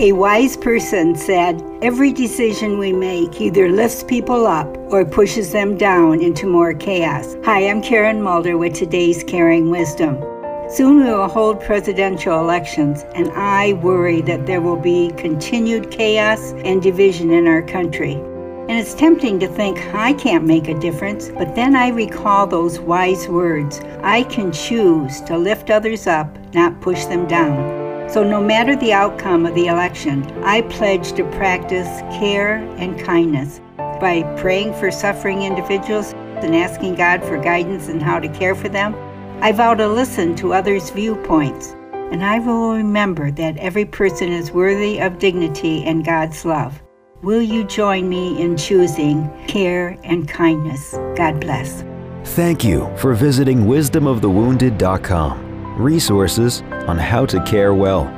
A wise person said, Every decision we make either lifts people up or pushes them down into more chaos. Hi, I'm Karen Mulder with today's Caring Wisdom. Soon we will hold presidential elections, and I worry that there will be continued chaos and division in our country. And it's tempting to think I can't make a difference, but then I recall those wise words I can choose to lift others up, not push them down. So, no matter the outcome of the election, I pledge to practice care and kindness by praying for suffering individuals and asking God for guidance in how to care for them. I vow to listen to others' viewpoints, and I will remember that every person is worthy of dignity and God's love. Will you join me in choosing care and kindness? God bless. Thank you for visiting wisdomofthewounded.com resources on how to care well.